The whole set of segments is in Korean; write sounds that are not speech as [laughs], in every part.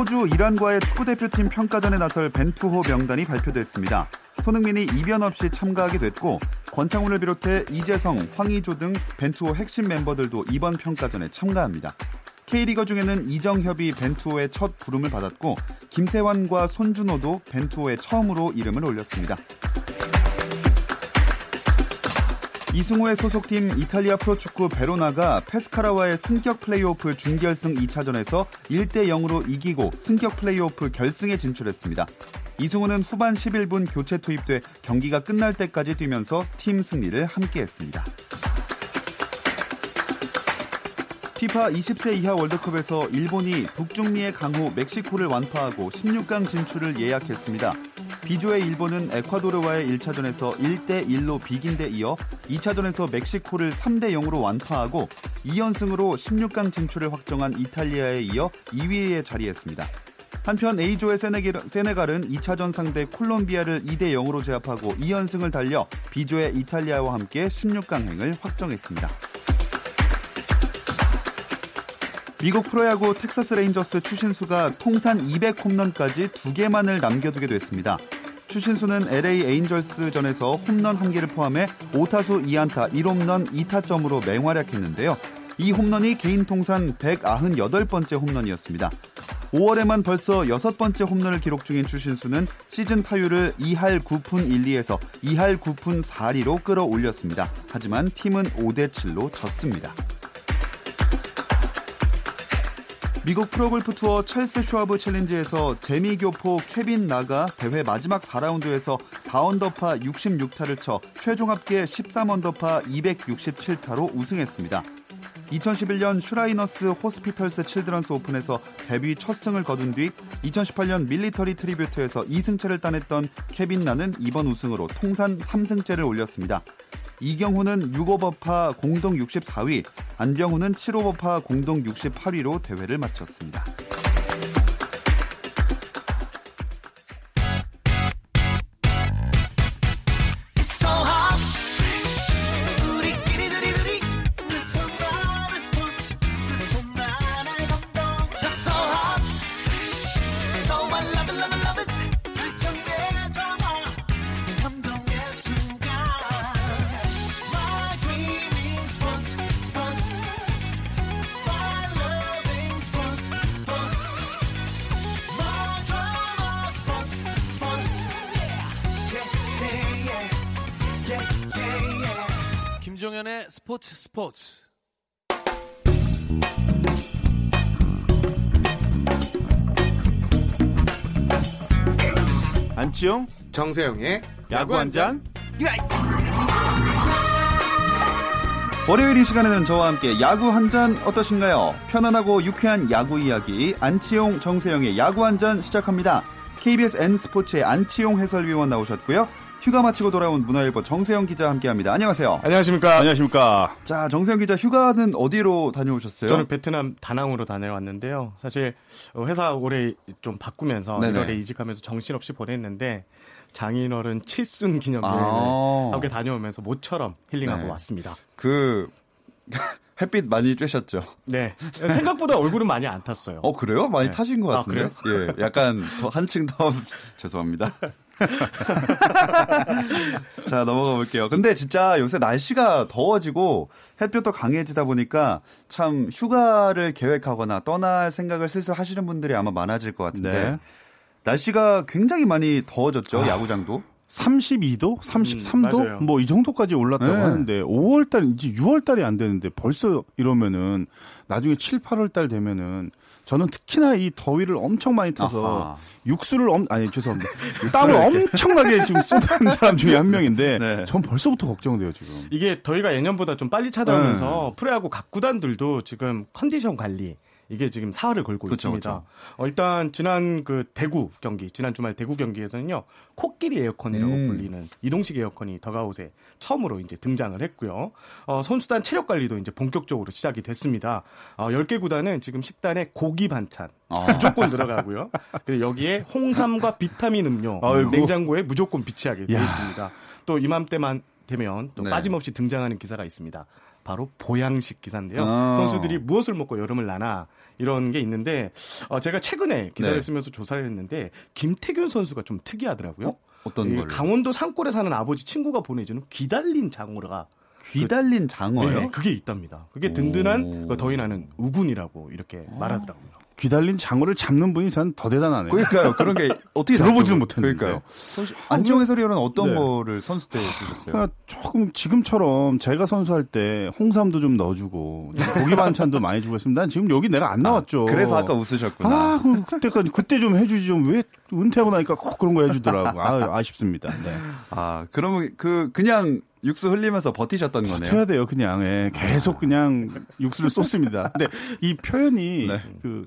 호주 이란과의 축구대표팀 평가전에 나설 벤투호 명단이 발표됐습니다. 손흥민이 이변 없이 참가하게 됐고 권창훈을 비롯해 이재성, 황의조 등 벤투호 핵심 멤버들도 이번 평가전에 참가합니다. K리거 중에는 이정협이 벤투호의 첫 부름을 받았고 김태환과 손준호도 벤투호에 처음으로 이름을 올렸습니다. 이승우의 소속팀 이탈리아 프로축구 베로나가 페스카라와의 승격 플레이오프 준결승 2차전에서 1대 0으로 이기고 승격 플레이오프 결승에 진출했습니다. 이승우는 후반 11분 교체 투입돼 경기가 끝날 때까지 뛰면서 팀 승리를 함께했습니다. 피파 20세 이하 월드컵에서 일본이 북중미의 강호 멕시코를 완파하고 16강 진출을 예약했습니다. B조의 일본은 에콰도르와의 1차전에서 1대1로 비긴 데 이어 2차전에서 멕시코를 3대 0으로 완파하고 2연승으로 16강 진출을 확정한 이탈리아에 이어 2위에 자리했습니다. 한편 A조의 세네갈은 2차전 상대 콜롬비아를 2대 0으로 제압하고 2연승을 달려 B조의 이탈리아와 함께 16강행을 확정했습니다. 미국 프로야구 텍사스 레인저스 추신수가 통산 200홈런까지 두 개만을 남겨두게 됐습니다. 추신수는 LA 에인절스전에서 홈런 한 개를 포함해 5타수 2안타 1홈런 2타점으로 맹활약했는데요. 이 홈런이 개인 통산 198번째 홈런이었습니다. 5월에만 벌써 여섯 번째 홈런을 기록 중인 추신수는 시즌 타율을 2할 9푼 1, 2에서 2할 9푼 4리로 끌어올렸습니다. 하지만 팀은 5대 7로 졌습니다. 미국 프로골프 투어 찰스 슈아브 챌린지에서 재미교포 케빈 나가 대회 마지막 4라운드에서 4언더파 66타를 쳐 최종 합계 13언더파 267타로 우승했습니다. 2011년 슈라이너스 호스피털스 칠드런스 오픈에서 데뷔 첫 승을 거둔 뒤 2018년 밀리터리 트리뷰트에서 2승째를 따냈던 케빈 나는 이번 우승으로 통산 3승째를 올렸습니다. 이경훈은 6오버파 공동 64위, 안병훈은 7오버파 공동 68위로 대회를 마쳤습니다. 김종현의 스포츠 스포츠. 안치용 정세영의 야구 한 잔. 월요일 이 시간에는 저와 함께 야구 한 잔 어떠신가요? 편안하고 유쾌한 야구 이야기 안치용 정세영의 야구 한 잔 시작합니다. KBS N 스포츠의 안치용 해설위원 나오셨고요. 휴가 마치고 돌아온 문화일보 정세영 기자 함께합니다. 안녕하세요. 안녕하십니까. 안녕하십니까. 자, 정세영 기자 휴가는 어디로 다녀오셨어요? 저는 베트남 다낭으로 다녀왔는데요. 사실 회사 올해 좀 바꾸면서 네네. 1월에 이직하면서 정신없이 보냈는데 장인어른 칠순 기념일 아. 함께 다녀오면서 모처럼 힐링하고 네. 왔습니다. 그 [laughs] 햇빛 많이 쬐셨죠? 네. 생각보다 얼굴은 많이 안 탔어요. 어 그래요? 많이 네. 타신 것 아, 같은데. 예, 약간 더 한층 더 [laughs] 죄송합니다. [laughs] 자 넘어가 볼게요. 근데 진짜 요새 날씨가 더워지고 햇볕도 강해지다 보니까 참 휴가를 계획하거나 떠날 생각을 슬슬 하시는 분들이 아마 많아질 것 같은데 네. 날씨가 굉장히 많이 더워졌죠 야구장도. 32도, 33도 음, 맞아요. 뭐이 정도까지 올랐다고 네. 하는데 5월 달 이제 6월 달이 안 되는데 벌써 이러면은 나중에 7, 8월 달 되면은 저는 특히나 이 더위를 엄청 많이 타서 아하. 육수를 엄 아니 죄송합니다. [laughs] 땀을 엄청나게 지금 쏟는 사람 중에 한 명인데 [laughs] 네. 전 벌써부터 걱정돼요, 지금. 이게 더위가 예년보다 좀 빨리 네. 찾아오면서 프로야구 각 구단들도 지금 컨디션 관리 이게 지금 사활을 걸고 그쵸, 있습니다. 그쵸. 어, 일단 지난 그 대구 경기, 지난 주말 대구 경기에서는요 코끼리 에어컨이라고 음. 불리는 이동식 에어컨이 더가웃에 처음으로 이제 등장을 했고요. 어, 선수단 체력 관리도 이제 본격적으로 시작이 됐습니다. 어, 10개 구단은 지금 식단에 고기 반찬 아. 무조건 들어가고요. 그리고 여기에 홍삼과 비타민 음료 아이고. 냉장고에 무조건 비치하게 되어 야. 있습니다. 또 이맘때만 되면 또 네. 빠짐없이 등장하는 기사가 있습니다. 바로 보양식 기사인데요. 아. 선수들이 무엇을 먹고 여름을 나나 이런 게 있는데 어, 제가 최근에 기사를 네. 쓰면서 조사를 했는데 김태균 선수가 좀 특이하더라고요. 어? 어떤 이 걸로? 강원도 산골에 사는 아버지 친구가 보내주는 귀달린 장어가 귀달린 장어요? 네, 그게 있답니다. 그게 오. 든든한 그 더위 나는 우군이라고 이렇게 말하더라고요. 귀달린 장어를 잡는 분이 전 더 대단하네요. 그러니까요. 그런 게 [laughs] 어떻게 들어보지는? 못했는데. 그러니까요. 안지용 해설위원은 어떤 네. 거를 선수 때 주셨어요? 그러니까 조금 지금처럼 제가 선수할 때 홍삼도 좀 넣어주고 좀 고기 반찬도 많이 주고 했습니다. 난 지금 여기 내가 안 나왔죠. 그래서 아까 웃으셨구나. 아, 그럼 그때까지 그때 좀 해주지 좀 왜 은퇴하고 나니까 꼭 그런 거 해주더라고. 아, 아쉽습니다. 네. 아, 그러면 그 그냥 육수 흘리면서 버티셨던 거네요. 해야 돼요, 그냥. 예, 계속 그냥 육수를 쏟습니다. 근데 이 표현이 네. 그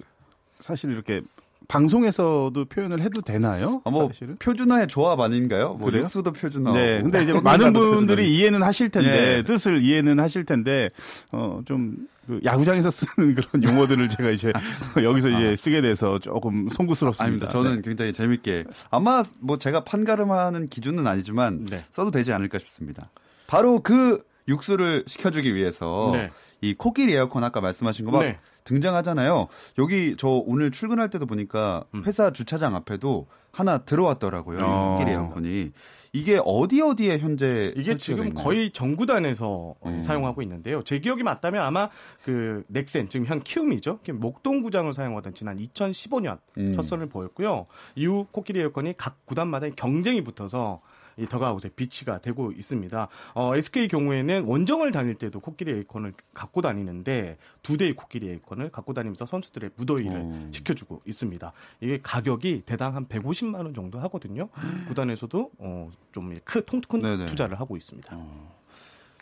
사실 이렇게 방송에서도 표현을 해도 되나요? 아, 뭐 사실은? 표준화의 조합 아닌가요? 뭐 그래요? 육수도 표준화. 네, 근데 이제 [laughs] 많은 분들이 이해는 하실 텐데 뜻을 이해는 하실 텐데 어좀 그 야구장에서 쓰는 [laughs] 그런 용어들을 제가 이제 [laughs] 여기서 이제 쓰게 돼서 조금 송구스럽습니다. 아닙니다. 저는 네. 굉장히 재밌게 아마 뭐 제가 판가름하는 기준은 아니지만 네. 써도 되지 않을까 싶습니다. 바로 그 육수를 시켜주기 위해서 네. 이 코끼리 에어컨 아까 말씀하신 거막 네. 등장하잖아요. 여기 저 오늘 출근할 때도 보니까 회사 주차장 앞에도 하나 들어왔더라고요. 이 어. 코끼리 에어컨이 이게 어디 어디에 현재 이게 지금 있나요? 거의 전구단에서 어, 음. 사용하고 있는데요. 제 기억이 맞다면 아마 그 넥센 지금 현 키움이죠. 목동 구장을 사용하던 지난 2015년 음. 첫 선을 보였고요. 이후 코끼리 에어컨이 각 구단마다 경쟁이 붙어서 이 더가웃에 비치가 되고 있습니다. 어, SK 경우에는 원정을 다닐 때도 코끼리 에어컨을 갖고 다니는데 두 대의 코끼리 에어컨을 갖고 다니면서 선수들의 무더위를 오. 식혀주고 있습니다. 이게 가격이 대당 한 150만 원 정도 하거든요. [gasps] 구단에서도 어, 좀크 통큰. 투자를 하고 있습니다.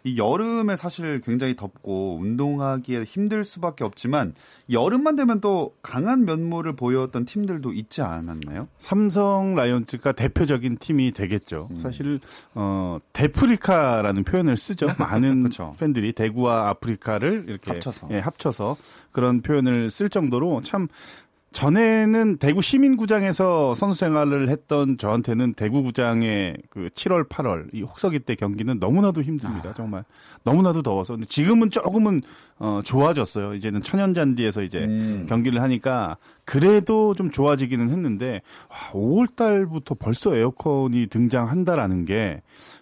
이 여름에 사실 굉장히 덥고 운동하기에 힘들 수밖에 없지만 여름만 되면 또 강한 면모를 보여왔던 팀들도 있지 않았나요? 삼성 라이온즈가 대표적인 팀이 되겠죠. 음. 사실 어 데프리카라는 표현을 쓰죠. [laughs] 많은. 팬들이 대구와 아프리카를 이렇게 합쳐서. 예, 합쳐서 그런 표현을 쓸 정도로 참 전에는 대구 시민구장에서 선수 생활을 했던 저한테는 대구구장의 그 7월, 8월 이 혹서기 때 경기는 너무나도 힘듭니다. 정말 너무나도 더워서. 근데 지금은 조금은 어 좋아졌어요. 이제는 천연잔디에서 이제 음. 경기를 하니까 그래도 좀 좋아지기는 했는데 와, 5월 달부터 벌써 에어컨이 등장한다라는 게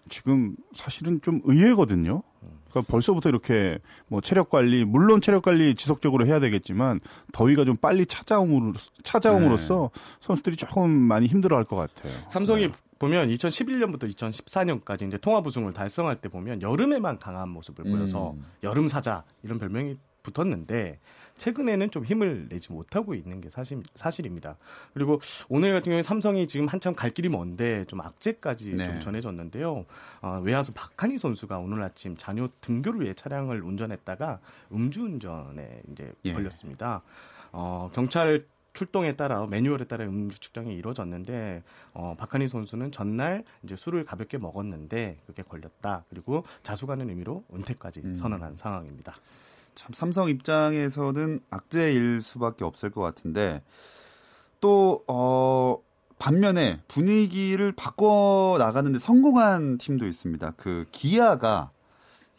지금 사실은 좀 의외거든요. 그러니까 벌써부터 이렇게 뭐 체력 관리 물론 체력 관리 지속적으로 해야 되겠지만 더위가 좀 빨리 찾아옴으로 찾아옴으로써 선수들이 조금 많이 힘들어할 것 같아요. 삼성이 보면 2011년부터 2014년까지 이제 통합 우승을 달성할 때 보면 여름에만 강한 모습을 보여서 음. 여름 사자 이런 별명이 붙었는데 최근에는 좀 힘을 내지 못하고 있는 게 사실, 사실입니다. 그리고 오늘 같은 경우에 삼성이 지금 한참 갈 길이 먼데 좀 악재까지 네. 좀 전해졌는데요. 어, 외야수 박한희 선수가 오늘 아침 자녀 등교를 위해 차량을 운전했다가 음주운전에 이제 예. 걸렸습니다. 어, 경찰 출동에 따라 매뉴얼에 따라 음주 측정이 이루어졌는데 어, 박한희 선수는 전날 이제 술을 가볍게 먹었는데 그게 걸렸다. 그리고 자수가는 의미로 은퇴까지 음. 선언한 상황입니다. 참 삼성 입장에서는 악재일 수밖에 없을 것 같은데 또 어, 반면에 분위기를 바꿔 나가는데 성공한 팀도 있습니다. 그 기아가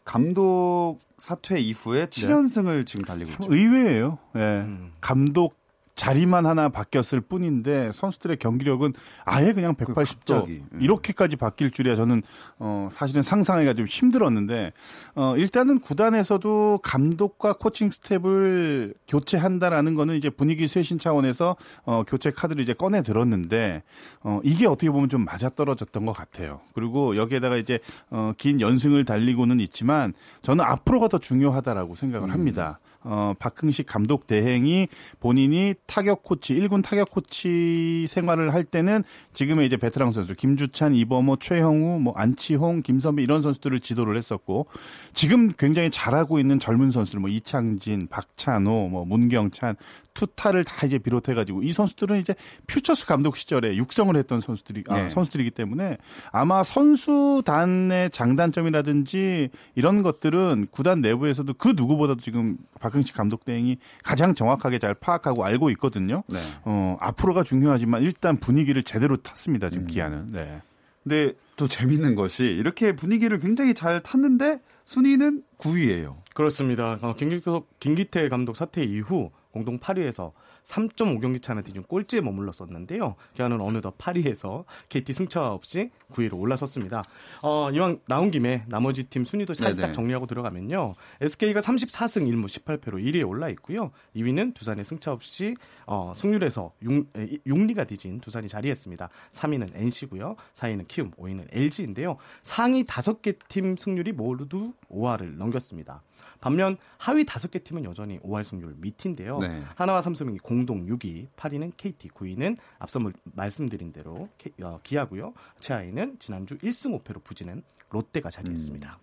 감독 사퇴 이후에 7연승을 지금 달리고 참 있죠. 의외예요. 예. 음. 감독 자리만 하나 바뀌었을 뿐인데 선수들의 경기력은 아예 그냥 180도 갑자기. 음. 이렇게까지 바뀔 줄이야 저는 어 사실은 상상하기가 좀 힘들었는데 어 일단은 구단에서도 감독과 코칭 스텝을 교체한다라는 거는 이제 분위기 쇄신 차원에서 어 교체 카드를 이제 꺼내 들었는데 어 이게 어떻게 보면 좀 맞아떨어졌던 것 같아요. 그리고 여기에다가 이제 어긴 연승을 달리고는 있지만 저는 앞으로가 더 중요하다라고 생각을 합니다. 어, 박흥식 감독 대행이 본인이 타격 코치, 1군 타격 코치 생활을 할 때는 지금의 이제 베테랑 선수, 김주찬, 이범호, 최형우, 뭐 안치홍, 김선배 이런 선수들을 지도를 했었고 지금 굉장히 잘하고 있는 젊은 선수들, 뭐 이창진, 박찬호, 뭐 문경찬, 투타를 다 이제 비롯해가지고 이 선수들은 이제 퓨처스 감독 시절에 육성을 했던 선수들이 아, 네. 선수들이기 때문에 아마 선수단의 장단점이라든지 이런 것들은 구단 내부에서도 그 누구보다도 지금 박흥식 감독 대행이 가장 정확하게 잘 파악하고 알고 있거든요. 네. 어, 앞으로가 중요하지만 일단 분위기를 제대로 탔습니다. 지금 기아는. 네. 근데 또 재밌는 것이 이렇게 분위기를 굉장히 잘 탔는데 순위는 9위예요. 그렇습니다. 어, 김기태, 김기태 감독 사퇴 이후 공동 8위에서 3.5경기 차는 뒤진 꼴찌에 머물렀었는데요. 기아는 어느덧 8위에서 KT 승차 없이 9위로 올라섰습니다. 어, 이왕 나온 김에 나머지 팀 순위도 살짝 네네. 정리하고 들어가면요. SK가 34승 1무 18패로 1위에 올라 있고요. 2위는 두산의 승차 없이 어, 승률에서 6, 6리가 뒤진 두산이 자리했습니다. 3위는 NC고요. 4위는 키움, 5위는 LG인데요. 상위 5개 팀 승률이 모두 5할을 넘겼습니다. 반면 하위 5개 팀은 여전히 5할 승률 밑인데요. 네. 하나와 삼성이 공동 6위, 8위는 KT, 9위는 앞서 물- 말씀드린 대로 어, 기아고요. 최하위는 지난주 1승 5패로 부진한 롯데가 자리했습니다.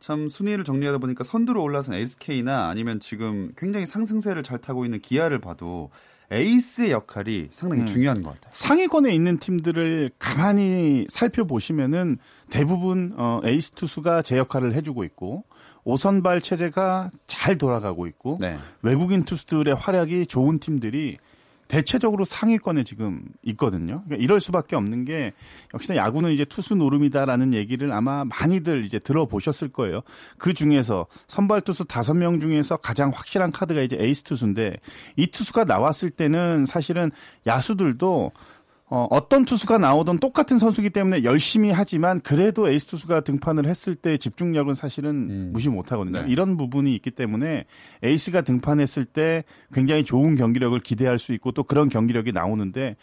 참 순위를 정리하다 보니까 선두로 올라선 SK나 아니면 지금 굉장히 상승세를 잘 타고 있는 기아를 봐도 에이스의 역할이 상당히 음. 중요한 것 같아요. 상위권에 있는 팀들을 가만히 살펴보시면은 대부분 어, 에이스 투수가 제 역할을 해주고 있고 오선발 체제가 잘 돌아가고 있고 네. 외국인 투수들의 활약이 좋은 팀들이 대체적으로 상위권에 지금 있거든요. 그러니까 이럴 수밖에 없는 게 역시나 야구는 이제 투수 노름이다라는 얘기를 아마 많이들 이제 들어보셨을 거예요. 그 중에서 선발 투수 다섯 명 중에서 가장 확실한 카드가 이제 에이스 투수인데 이 투수가 나왔을 때는 사실은 야수들도 어, 어떤 투수가 나오던 똑같은 선수기 때문에 열심히 하지만 그래도 에이스 투수가 등판을 했을 때 집중력은 사실은 음. 무시 못 하거든요. 네. 이런 부분이 있기 때문에 에이스가 등판했을 때 굉장히 좋은 경기력을 기대할 수 있고 또 그런 경기력이 나오는데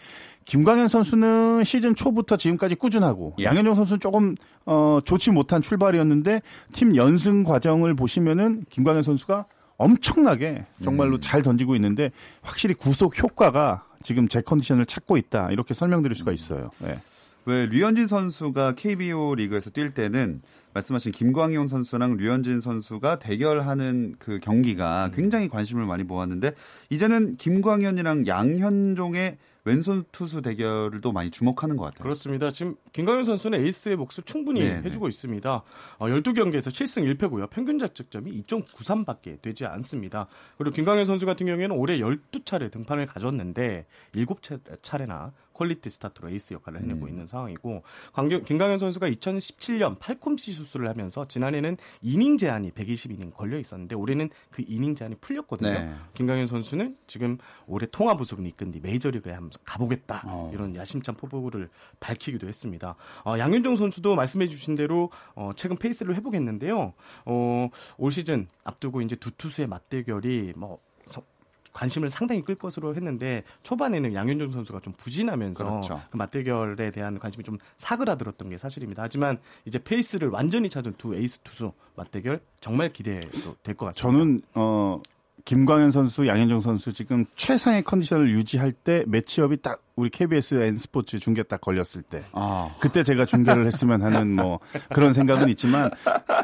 김광현 선수는 시즌 초부터 지금까지 꾸준하고 예. 양현종 선수는 조금 어, 좋지 못한 출발이었는데 팀 연승 과정을 보시면은 김광현 선수가 엄청나게 정말로 잘 던지고 있는데 확실히 구속 효과가 지금 제 컨디션을 찾고 있다 이렇게 설명드릴 수가 있어요. 네. 왜 류현진 선수가 KBO 리그에서 뛸 때는 말씀하신 김광용 선수랑 류현진 선수가 대결하는 그 경기가 굉장히 관심을 많이 모았는데 이제는 김광현이랑 양현종의 왼손 투수 대결을 또 많이 주목하는 것 같아요. 그렇습니다. 지금 김광현 선수는 에이스의 몫을 충분히 네, 해주고 있습니다. 어, 12경기에서 7승 1패고요. 평균 자책점이 2.93밖에 되지 않습니다. 그리고 김광현 선수 같은 경우에는 올해 12차례 등판을 가졌는데 7차례나 퀄리티 스타트로 에이스 역할을 해내고 있는 상황이고 광경- 김광현 선수가 2017년 팔꿈치 수술을 하면서 지난해는 이닝 제한이 120이닝 걸려 있었는데 올해는 그 이닝 제한이 풀렸거든요. 네. 김광현 선수는 지금 올해 통합 우승을 이끈 뒤 메이저리그에 한번 가보겠다 어. 이런 야심찬 포부를 밝히기도 했습니다. 어, 양현종 선수도 말씀해주신 대로 어, 최근 페이스를 회복했는데요. 어, 올 시즌 앞두고 이제 두 투수의 맞대결이 뭐 서- 관심을 상당히 끌 것으로 했는데 초반에는 양현종 선수가 좀 부진하면서 그렇죠. 그 맞대결에 대한 관심이 좀 사그라들었던 게 사실입니다. 하지만 이제 페이스를 완전히 찾은 두 에이스 투수 맞대결 정말 기대도 될 것 같습니다. 저는 어 김광현 선수, 양현종 선수 지금 최상의 컨디션을 유지할 때 매치업이 딱 우리 KBS N 스포츠 중계 딱 걸렸을 때 아, 그때 제가 중계를 했으면 하는 뭐 그런 생각은 있지만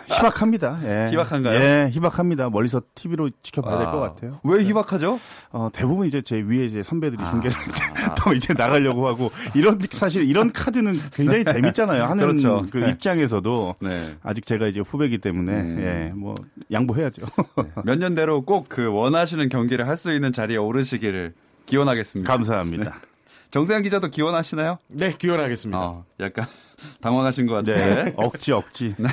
희박합니다. 예. 희박한가요? 예, 희박합니다. 멀리서 TV로 지켜봐야 될것 아, 같아요. 왜 희박하죠? 어, 대부분 이제 제 위에 이제 선배들이 아. 중계를 [laughs] 또 이제 나가려고 하고 이런 사실 이런 카드는 굉장히 재밌잖아요. 하는 그렇죠. 그 네. 입장에서도 네. 아직 제가 이제 후배기 때문에 음. 예, 뭐 양보해야죠. 몇 년대로 꼭 그 원하시는 경기를 할 수 있는 자리에 오르시기를 기원하겠습니다. 감사합니다. 정세현 기자도 기원하시나요? 네, 기원하겠습니다. 어, 약간 [laughs] 당황하신 것 같은데. 네. 억지 억지. [laughs] 네.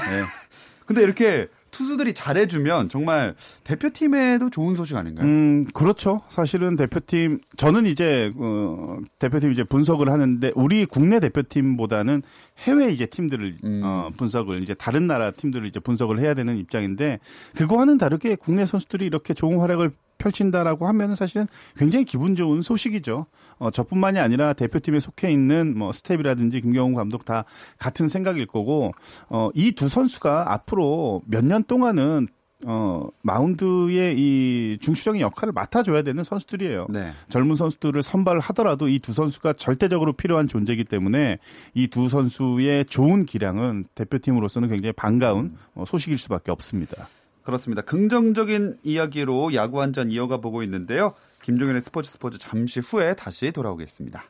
근데 이렇게 투수들이 잘해주면 정말 대표팀에도 좋은 소식 아닌가요? 음, 그렇죠. 사실은 대표팀 저는 이제 어, 대표팀 이제 분석을 하는데 우리 국내 대표팀보다는 해외 이제 팀들을 음. 어, 분석을 이제 다른 나라 팀들을 이제 분석을 해야 되는 입장인데 그거와는 다르게 국내 선수들이 이렇게 좋은 활약을 펼친다라고 하면 사실은 굉장히 기분 좋은 소식이죠. 어, 저뿐만이 아니라 대표팀에 속해 있는 뭐 스태프라든지 김경문 감독 다 같은 생각일 거고 어, 이 두 선수가 앞으로 몇 년 동안은 어, 마운드의 이 중추적인 역할을 맡아줘야 되는 선수들이에요. 네. 젊은 선수들을 선발을 하더라도 이 두 선수가 절대적으로 필요한 존재이기 때문에 이 두 선수의 좋은 기량은 대표팀으로서는 굉장히 반가운 어, 소식일 수밖에 없습니다. 그렇습니다. 긍정적인 이야기로 야구 한 잔 이어가 보고 있는데요. 김종현의 스포츠 스포츠 잠시 후에 다시 돌아오겠습니다.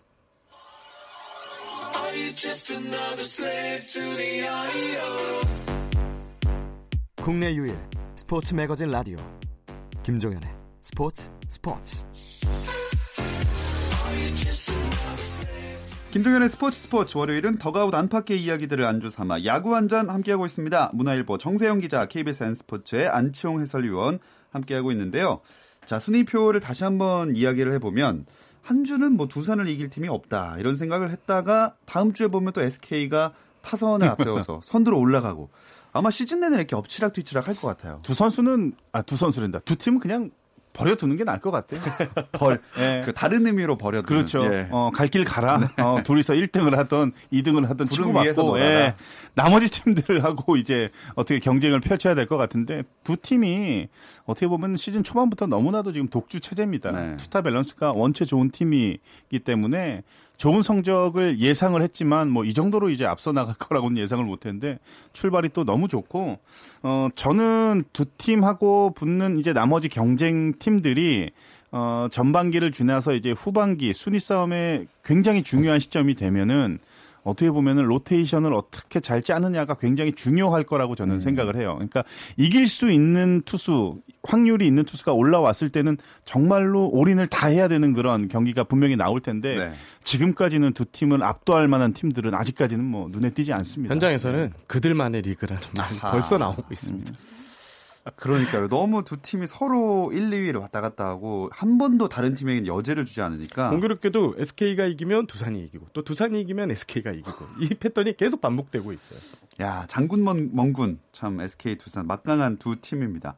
국내 유일 스포츠 매거진 라디오 김종현의 스포츠 스포츠 김종현의 스포츠 스포츠 월요일은 더가웃 안팎의 이야기들을 안주 삼아 야구 한 잔 함께하고 있습니다. 문화일보 정세영 기자, KBS N스포츠의 안치홍 해설위원 함께하고 있는데요. 자 순위표를 다시 한번 이야기를 해보면 한 주는 뭐 두산을 이길 팀이 없다 이런 생각을 했다가 다음 주에 보면 또 SK가 타선을 앞세워서 [laughs] 선두로 올라가고 아마 시즌 내내 이렇게 엎치락뒤치락 할 것 같아요. 두 선수는 아 두 선수랜다. 두 팀은 그냥 버려두는 게 나을 것 같아요. [laughs] 벌, 예. 그 다른 의미로 버려두는. 그렇죠. 예. 어, 갈 길 가라. 어, 둘이서 1등을 하던 2등을 하던 치고받고. 예. 나머지 팀들하고 이제 어떻게 경쟁을 펼쳐야 될 것 같은데 두 팀이 어떻게 보면 시즌 초반부터 너무나도 지금 독주 체제입니다. 네. 투타 밸런스가 원체 좋은 팀이기 때문에 좋은 성적을 예상을 했지만 뭐 이 정도로 이제 앞서 나갈 [laughs] 거라고는 예상을 못했는데 출발이 또 너무 좋고 어 저는 두 팀하고 붙는 이제 나머지 경쟁 팀들이 어 전반기를 지나서 이제 후반기 순위 싸움에 굉장히 중요한 시점이 되면은 어떻게 보면은 로테이션을 어떻게 잘 짜느냐가 굉장히 중요할 거라고 저는 생각을 해요. 그러니까 이길 수 있는 투수, 확률이 있는 투수가 올라왔을 때는 정말로 올인을 다 해야 되는 그런 경기가 분명히 나올 텐데 네. 지금까지는 두 팀을 압도할 만한 팀들은 아직까지는 뭐 눈에 띄지 않습니다. 현장에서는 그들만의 리그라는 말이. 벌써 나오고 있습니다. 그러니까요. 너무 두 팀이 서로 1, 2위를 왔다 갔다 하고 한 번도 다른 팀에게는 여지를 주지 않으니까 공교롭게도 SK가 이기면 두산이 이기고 또 두산이 이기면 SK가 이기고 이 패턴이 계속 반복되고 있어요. 야 장군 먼, 먼군 참 SK 두산 막강한 두 팀입니다.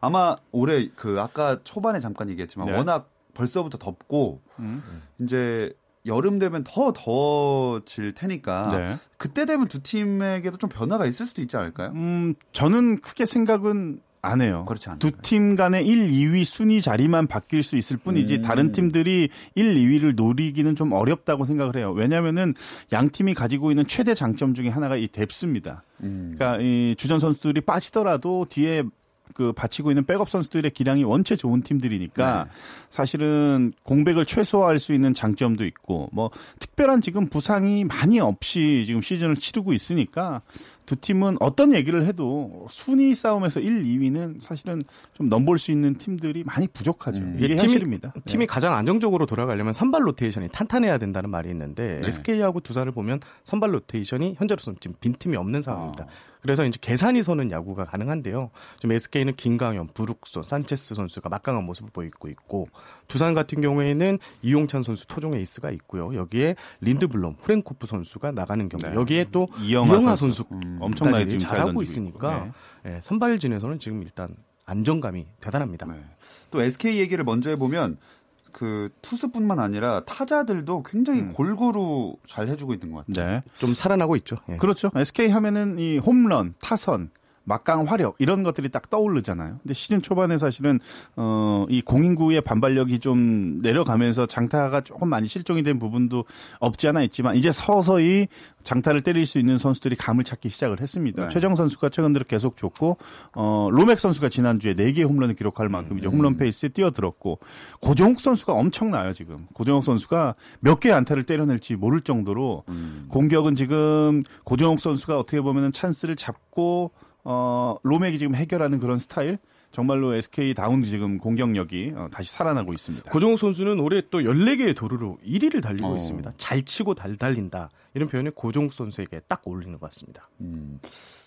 아마 올해 그 아까 초반에 잠깐 얘기했지만 네. 워낙 벌써부터 덥고 음. 이제 여름 되면 더 더워질 테니까 네. 그때 되면 두 팀에게도 좀 변화가 있을 수도 있지 않을까요? 음, 저는 크게 생각은 안 해요. 그렇지 않나요? 두팀 간의 1, 2위 순위 자리만 바뀔 수 있을 뿐이지 음. 다른 팀들이 1, 2위를 노리기는 좀 어렵다고 생각을 해요. 왜냐하면은 양 팀이 가지고 있는 최대 장점 중에 하나가 이 뎁스입니다. 음. 그러니까 이 주전 선수들이 빠지더라도 뒤에 그 바치고 있는 백업 선수들의 기량이 원체 좋은 팀들이니까 네. 사실은 공백을 최소화할 수 있는 장점도 있고 뭐 특별한 지금 부상이 많이 없이 지금 시즌을 치르고 있으니까 두 팀은 어떤 얘기를 해도 순위 싸움에서 1, 2위는 사실은 좀 넘볼 수 있는 팀들이 많이 부족하죠. 음. 이게 팀이- 현실입니다. 팀이 가장 안정적으로 돌아가려면 선발 로테이션이 탄탄해야 된다는 말이 있는데 네. SK하고 두산을 보면 선발 로테이션이 현재로서는 지금 빈틈이 없는 상황입니다. 아. 그래서 이제 계산이 서는 야구가 가능한데요. 지금 SK는 김광현, 브룩소, 산체스 선수가 막강한 모습을 보이고 있고 두산 같은 경우에는 이용찬 선수 토종 에이스가 있고요. 여기에 린드블럼, 후랭코프 선수가 나가는 경우. 네. 여기에 또 이영하 이영하, 선수. 음. 엄청나게 지금 잘 잘하고 있으니까. 네. 예, 선발진에서는 지금 일단 안정감이 대단합니다. 네. 또 SK 얘기를 먼저 해보면 그 투수뿐만 아니라 타자들도 굉장히 골고루 잘 해주고 있는 것 같아요. 네. 좀 살아나고 있죠. 예. 그렇죠. SK 하면은 이 홈런, 타선, 막강 화력 이런 것들이 딱 떠오르잖아요. 근데 시즌 초반에 사실은 어 이 공인구의 반발력이 좀 내려가면서 장타가 조금 많이 실종이 된 부분도 없지 않아 있지만 이제 서서히 장타를 때릴 수 있는 선수들이 감을 찾기 시작을 했습니다. 네. 최정 선수가 최근 들어 계속 좋고 어 로맥 선수가 지난주에 4개의 홈런을 기록할 만큼 이제 홈런 페이스에 뛰어들었고 고종욱 선수가 엄청나요, 지금. 고종욱 선수가 몇 개의 안타를 때려낼지 모를 정도로 음. 공격은 지금 고종욱 선수가 어떻게 보면은 찬스를 잡고 어 로맥이 지금 해결하는 그런 스타일 정말로 SK 다운 지금 공격력이 어, 다시 살아나고 있습니다. 고종욱 선수는 올해 또 14개의 도루로 1위를 달리고 어. 있습니다. 잘 치고 달 달린다. 이런 표현이 고종욱 선수에게 딱 어울리는 것 같습니다. 음.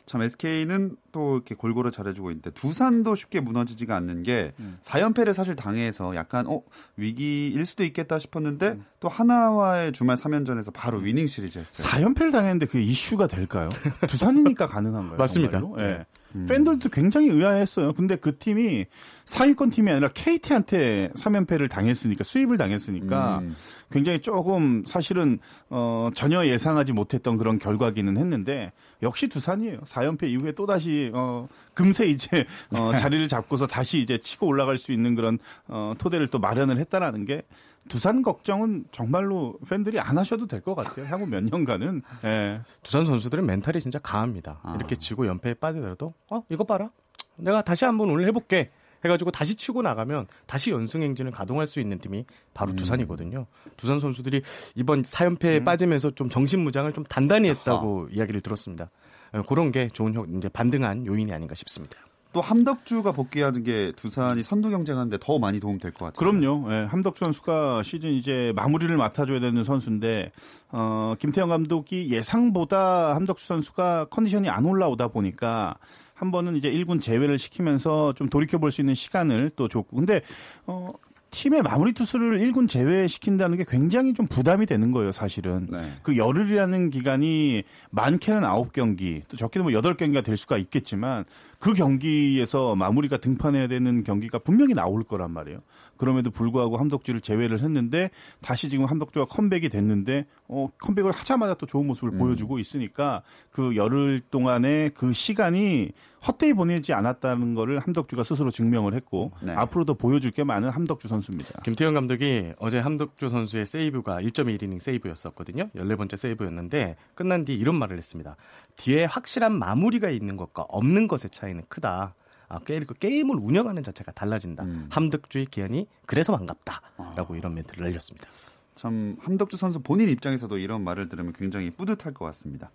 참 SK는 또 이렇게 골고루 잘해주고 있는데 두산도 쉽게 무너지지가 않는 게 음. 4연패를 사실 당해서 약간 어 위기일 수도 있겠다 싶었는데 음. 또 하나와의 주말 3연전에서 바로 위닝 시리즈 했어요. 4연패를 당했는데 그게 이슈가 될까요? [laughs] 두산이니까 가능한 거예요. 맞습니다. 예. 음. 팬들도 굉장히 의아했어요. 근데 그 팀이 상위권 팀이 아니라 KT한테 3연패를 당했으니까 수입을 당했으니까 음. 굉장히 조금 사실은 어 전혀 예상하지 못했던 그런 결과기는 했는데 역시 두산이에요. 4연패 이후에 또 다시 어 금세 이제 어 [laughs] 자리를 잡고서 다시 이제 치고 올라갈 수 있는 그런 어 토대를 또 마련을 했다라는 게 두산 걱정은 정말로 팬들이 안 하셔도 될 것 같아요. 향후 몇 년간은. 예. 두산 선수들은 멘탈이 진짜 강합니다. 아. 이렇게 지고 연패에 빠지더라도 어 이거 봐라. 내가 다시 한번 오늘 해볼게. 해가지고 다시 치고 나가면 다시 연승 행진을 가동할 수 있는 팀이 바로 음. 두산이거든요. 두산 선수들이 이번 4연패에 빠지면서 좀 정신 무장을 좀 단단히 했다고 이야기를 들었습니다. 어, 그런 게 좋은 효, 이제 반등한 요인이 아닌가 싶습니다. 또 함덕주가 복귀하는 게 두산이 선두 경쟁하는데 더 많이 도움 될 것 같아요. 그럼요. 예, 함덕주 선수가 시즌 이제 마무리를 맡아줘야 되는 선수인데 어, 김태형 감독이 예상보다 함덕주 선수가 컨디션이 안 올라오다 보니까 한 번은 이제 1군 제외를 시키면서 좀 돌이켜 볼 수 있는 시간을 또 줬고 근데 어 팀의 마무리 투수를 1군 제외시킨다는 게 굉장히 좀 부담이 되는 거예요, 사실은. 네. 그 열흘이라는 기간이 많게는 9경기, 또 적게는 뭐 8경기가 될 수가 있겠지만 그 경기에서 마무리가 등판해야 되는 경기가 분명히 나올 거란 말이에요. 그럼에도 불구하고 함덕주를 제외를 했는데 다시 지금 함덕주가 컴백이 됐는데 어, 컴백을 하자마자 또 좋은 모습을 보여주고 있으니까 그 열흘 동안의 그 시간이 헛되이 보내지 않았다는 거를 함덕주가 스스로 증명을 했고 네. 앞으로도 보여줄 게 많은 함덕주 선수입니다. 김태형 감독이 어제 함덕주 선수의 세이브가 1.1이닝 세이브였었거든요. 14번째 세이브였는데 끝난 뒤 이런 말을 했습니다. 뒤에 확실한 마무리가 있는 것과 없는 것의 차이 는 크다. 아, 게- 그 게임을 운영하는 자체가 달라진다. 음. 함덕주의 기한이 그래서 반갑다라고 이런 멘트를 날렸습니다. 참 함덕주 선수 본인 입장에서도 이런 말을 들으면 굉장히 뿌듯할 것 같습니다.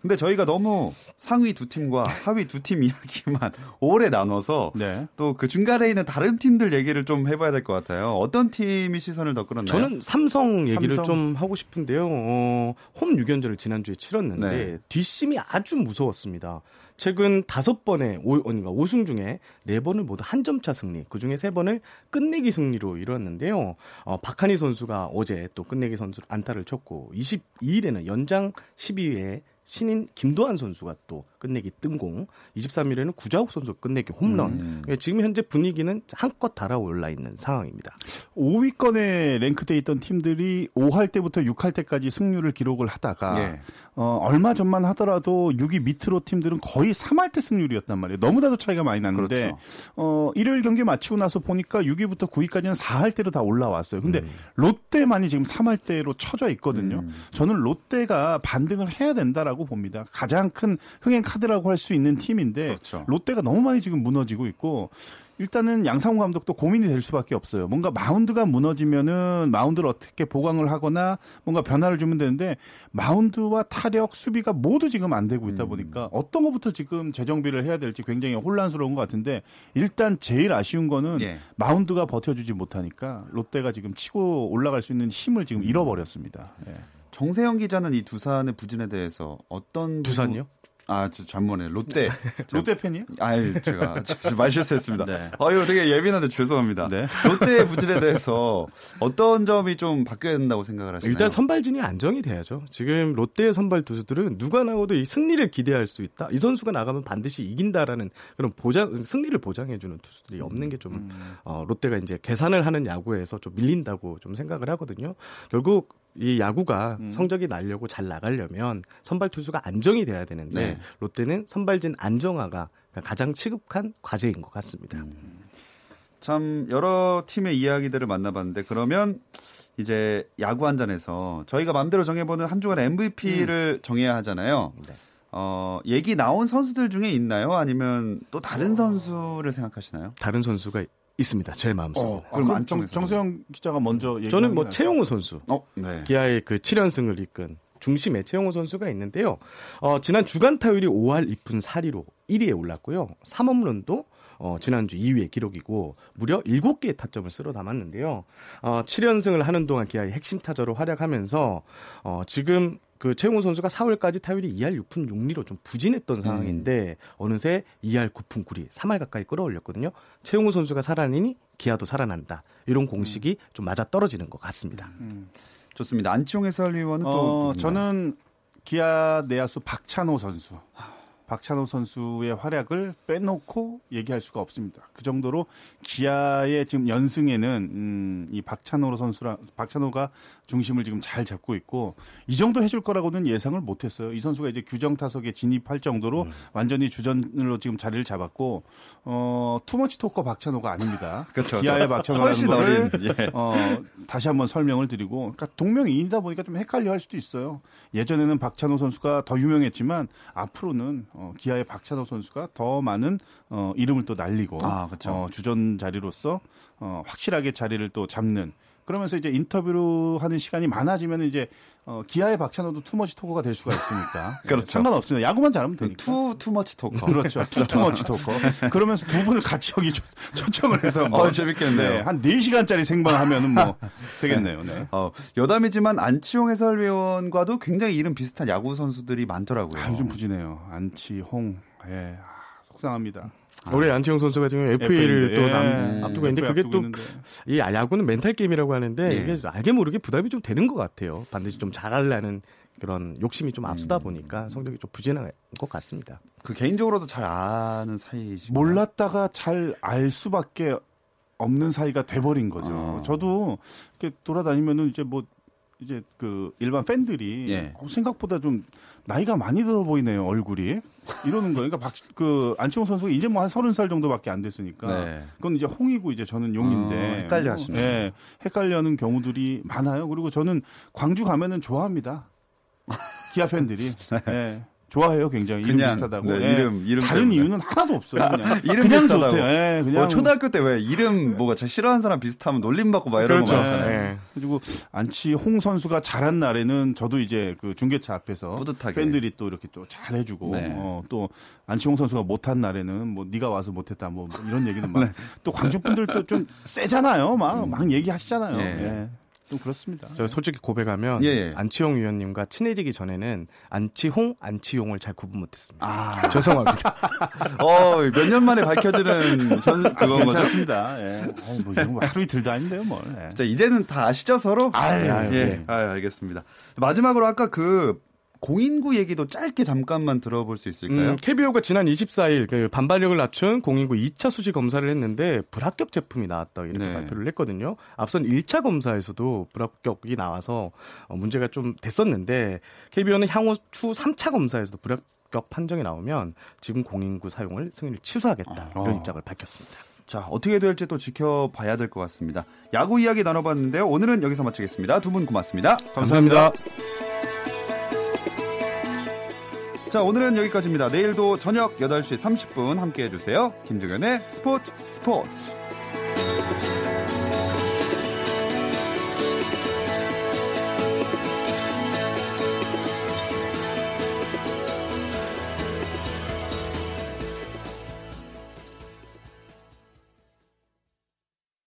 근데 저희가 너무 상위 두 팀과 하위 두 팀 [laughs] 이야기만 오래 나눠서 네. 또그 중간에 있는 다른 팀들 얘기를 좀 해봐야 될 것 같아요. 어떤 팀이 시선을 더 끌었나요? 저는 삼성 얘기를 삼성. 좀 하고 싶은데요. 어, 홈 6연전을 지난주에 치렀는데 네. 뒷심이 아주 무서웠습니다. 최근 다섯 번의 오, 그러니까 5승 중에 네 번을 모두 한 점차 승리, 그 중에 세 번을 끝내기 승리로 이뤘는데요. 어, 박한희 선수가 어제 또 끝내기 선수 안타를 쳤고 22일에는 연장 12회에 신인 김도환 선수가 또 끝내기 뜬공, 23일에는 구자욱 선수 끝내기 홈런. 음. 예, 지금 현재 분위기는 한껏 달아올라 있는 상황입니다. 5위권에 랭크돼 있던 팀들이 5할 때부터 6할 때까지 승률을 기록을 하다가 예. 어, 얼마 전만 하더라도 6위 밑으로 팀들은 거의 3할 때 승률이었단 말이에요. 너무나도 차이가 많이 났는데 그렇죠. 어, 일요일 경기 마치고 나서 보니까 6위부터 9위까지는 4할 때로 다 올라왔어요. 근데 음. 롯데만이 지금 3할 때로 쳐져 있거든요. 저는 롯데가 반등을 해야 된다라고 봅니다. 가장 큰 흥행 카드라고 할 수 있는 팀인데 그렇죠. 롯데가 너무 많이 지금 무너지고 있고 일단은 양상우 감독도 고민이 될 수밖에 없어요. 뭔가 마운드가 무너지면은 마운드를 어떻게 보강을 하거나 뭔가 변화를 주면 되는데 마운드와 타력, 수비가 모두 지금 안 되고 음. 있다 보니까 어떤 것부터 지금 재정비를 해야 될지 굉장히 혼란스러운 것 같은데 일단 제일 아쉬운 거는 예. 마운드가 버텨주지 못하니까 롯데가 지금 치고 올라갈 수 있는 힘을 음. 지금 잃어버렸습니다. 예. 정세영 기자는 이 두산의 부진에 대해서 어떤 두산이요? 아, 저 전문에 롯데. [laughs] 롯데 팬이요? 아유, 제가 [laughs] 말 실수했습니다. 네. 아유, 되게 예민한데 죄송합니다. 네. 롯데의 부진에 대해서 어떤 점이 좀 바뀌어야 된다고 생각을 하시나요? 일단 선발진이 안정이 돼야죠. 지금 롯데의 선발 투수들은 누가 나와도 이 승리를 기대할 수 있다. 이 선수가 나가면 반드시 이긴다라는 그런 보장 승리를 보장해 주는 투수들이 없는 게좀 어, 롯데가 이제 계산을 하는 야구에서 좀 밀린다고 좀 생각을 하거든요. 결국 이 야구가 성적이 나려고 잘 나가려면 선발 투수가 안정이 돼야 되는데 네. 롯데는 선발진 안정화가 가장 시급한 과제인 것 같습니다. 참 여러 팀의 이야기들을 만나봤는데 그러면 이제 야구 한 잔에서 저희가 마음대로 정해보는 한 주간의 MVP를 정해야 하잖아요. 네. 어, 얘기 나온 선수들 중에 있나요? 아니면 또 다른 선수를 생각하시나요? 다른 선수가 있습니다. 제 마음속에. 그럼 그럼 정, 안쪽에서. 정세영 기자가 먼저 저는 뭐 최용우 선수. 어, 네. 기아의 그 7연승을 이끈 중심에 최용호 선수가 있는데요. 어, 지난 주간 타율이 5할 2푼 4리로 1위에 올랐고요. 3홈런도 어, 지난주 2위의 기록이고 무려 7개의 타점을 쓸어 담았는데요. 어, 7연승을 하는 동안 기아의 핵심 타자로 활약하면서 어, 지금 그 최용호 선수가 4월까지 타율이 2할 6푼 6리로 좀 부진했던 상황인데 어느새 2할 9푼 9리 3할 가까이 끌어올렸거든요. 최용호 선수가 살아나니 기아도 살아난다. 이런 공식이 좀 맞아 떨어지는 것 같습니다. 좋습니다. 안치홍 해설위원은 또 어, 누군가요? 저는 기아 내야수 박찬호 선수. 박찬호 선수의 활약을 빼놓고 얘기할 수가 없습니다. 그 정도로 기아의 지금 연승에는 음, 이 박찬호 선수랑 박찬호가 중심을 지금 잘 잡고 있고 이 정도 해줄 거라고는 예상을 못했어요. 이 선수가 이제 규정 타석에 진입할 정도로 음. 완전히 주전으로 지금 자리를 잡았고 어 too much talker 박찬호가 아닙니다. [laughs] 그렇죠. 기아의 박찬호라는 거를 예. 어, 다시 한번 설명을 드리고, 그러니까 동명이인이다 보니까 좀 헷갈려 할 수도 있어요. 예전에는 박찬호 선수가 더 유명했지만 앞으로는 어, 기아의 박찬호 선수가 더 많은 어, 이름을 또 날리고 아, 그쵸. 어, 주전 자리로서 어, 확실하게 자리를 또 잡는. 그러면서 이제 인터뷰를 하는 시간이 많아지면 이제 어, 기아의 박찬호도 too much talker가 될 수가 있으니까 [laughs] 그렇죠. 상관없습니다. 야구만 잘하면 되니까. 투 too much talker. 그렇죠. too, too much talker. 그러면서 두 분을 같이 여기 초, 초청을 해서 뭐 어, 재밌겠네요. 네, 한 4시간짜리 생방하면은 뭐 [laughs] 되겠네요. 네. 어, 여담이지만 안치용 해설위원과도 굉장히 이름 비슷한 야구 선수들이 많더라고요. 아, 요즘 부진해요. 안치, 홍. 예. 아, 속상합니다. 올해 안치홍 선수가 지금 FA를 FA 또 예. 남, 앞두고 있는데 FA 그게 또 있는데. 이 야구는 멘탈 게임이라고 하는데 예. 이게 알게 모르게 부담이 좀 되는 것 같아요. 반드시 좀 잘하려는 그런 욕심이 좀 앞서다 보니까 성적이 좀 부진한 것 같습니다. 그 개인적으로도 잘 아는 사이이신가요? 몰랐다가 잘 알 수밖에 없는 사이가 돼버린 거죠. 어. 저도 이렇게 돌아다니면은 이제 뭐 이제 그 일반 팬들이 예. 어, 생각보다 좀 나이가 많이 들어 보이네요 얼굴이 이러는 거예요. 그러니까 박, 그 안치홍 선수가 이제 뭐 한 서른 살 정도밖에 안 됐으니까 네. 그건 이제 홍이고 이제 저는 용인데 어, 헷갈려 하시네요. 예, 헷갈려하는 경우들이 많아요. 그리고 저는 광주 가면은 좋아합니다. 기아 팬들이 [laughs] 예. 좋아해요, 굉장히 이름 그냥, 비슷하다고. 네, 예. 이름- 이름 다른 때문에. 이유는 하나도 없어요. [laughs] 그냥 이름 그냥 비슷하다고. 좋대요. 예, 그냥 뭐 초등학교 때 왜 이름 뭐가 저 싫어하는 사람 비슷하면 놀림 받고 막 이런 그렇죠. 거 많잖아요. 예. 그리고 안치 홍 선수가 잘한 날에는 저도 이제 그 중계차 앞에서 뿌듯하게. 팬들이 또 이렇게 또 잘해주고 네. 어, 또 안치홍 선수가 못한 날에는 뭐 네가 와서 못했다 뭐, 뭐 이런 얘기는 막 [laughs] 또 광주 분들도 좀 세잖아요, 막막 얘기하시잖아요. 예. 예. 좀 그렇습니다. 제가 솔직히 고백하면 예, 예. 안치홍 위원님과 친해지기 전에는 안치홍, 안치용을 잘 구분 못했습니다. 아, [laughs] 죄송합니다. 어, 몇 년 만에 밝혀지는 현, 그건 거죠? 괜찮습니다. 예. 아이, 뭐 이런 거 하루 이틀도 아닌데요, 뭘. 예. 자, 이제는 다 아시죠, 서로? 아유, 예, 예. 아유, 알겠습니다. 마지막으로 아까 그 공인구 얘기도 짧게 잠깐만 들어볼 수 있을까요? 음, KBO가 지난 24일 그 반발력을 낮춘 공인구 2차 수지 검사를 했는데 불합격 제품이 나왔다 이렇게 네. 발표를 했거든요. 앞선 1차 검사에서도 불합격이 나와서 어, 문제가 좀 됐었는데 KBO는 향후 추 3차 검사에서도 불합격 판정이 나오면 지금 공인구 사용을 승인을 취소하겠다 이런 어. 입장을 밝혔습니다. 자, 어떻게 될지 또 지켜봐야 될 것 같습니다. 야구 이야기 나눠봤는데요. 오늘은 여기서 마치겠습니다. 두 분 고맙습니다. 감사합니다. 자, 오늘은 여기까지입니다. 내일도 저녁 8시 30분 함께 해주세요. 김종현의 스포츠 스포츠.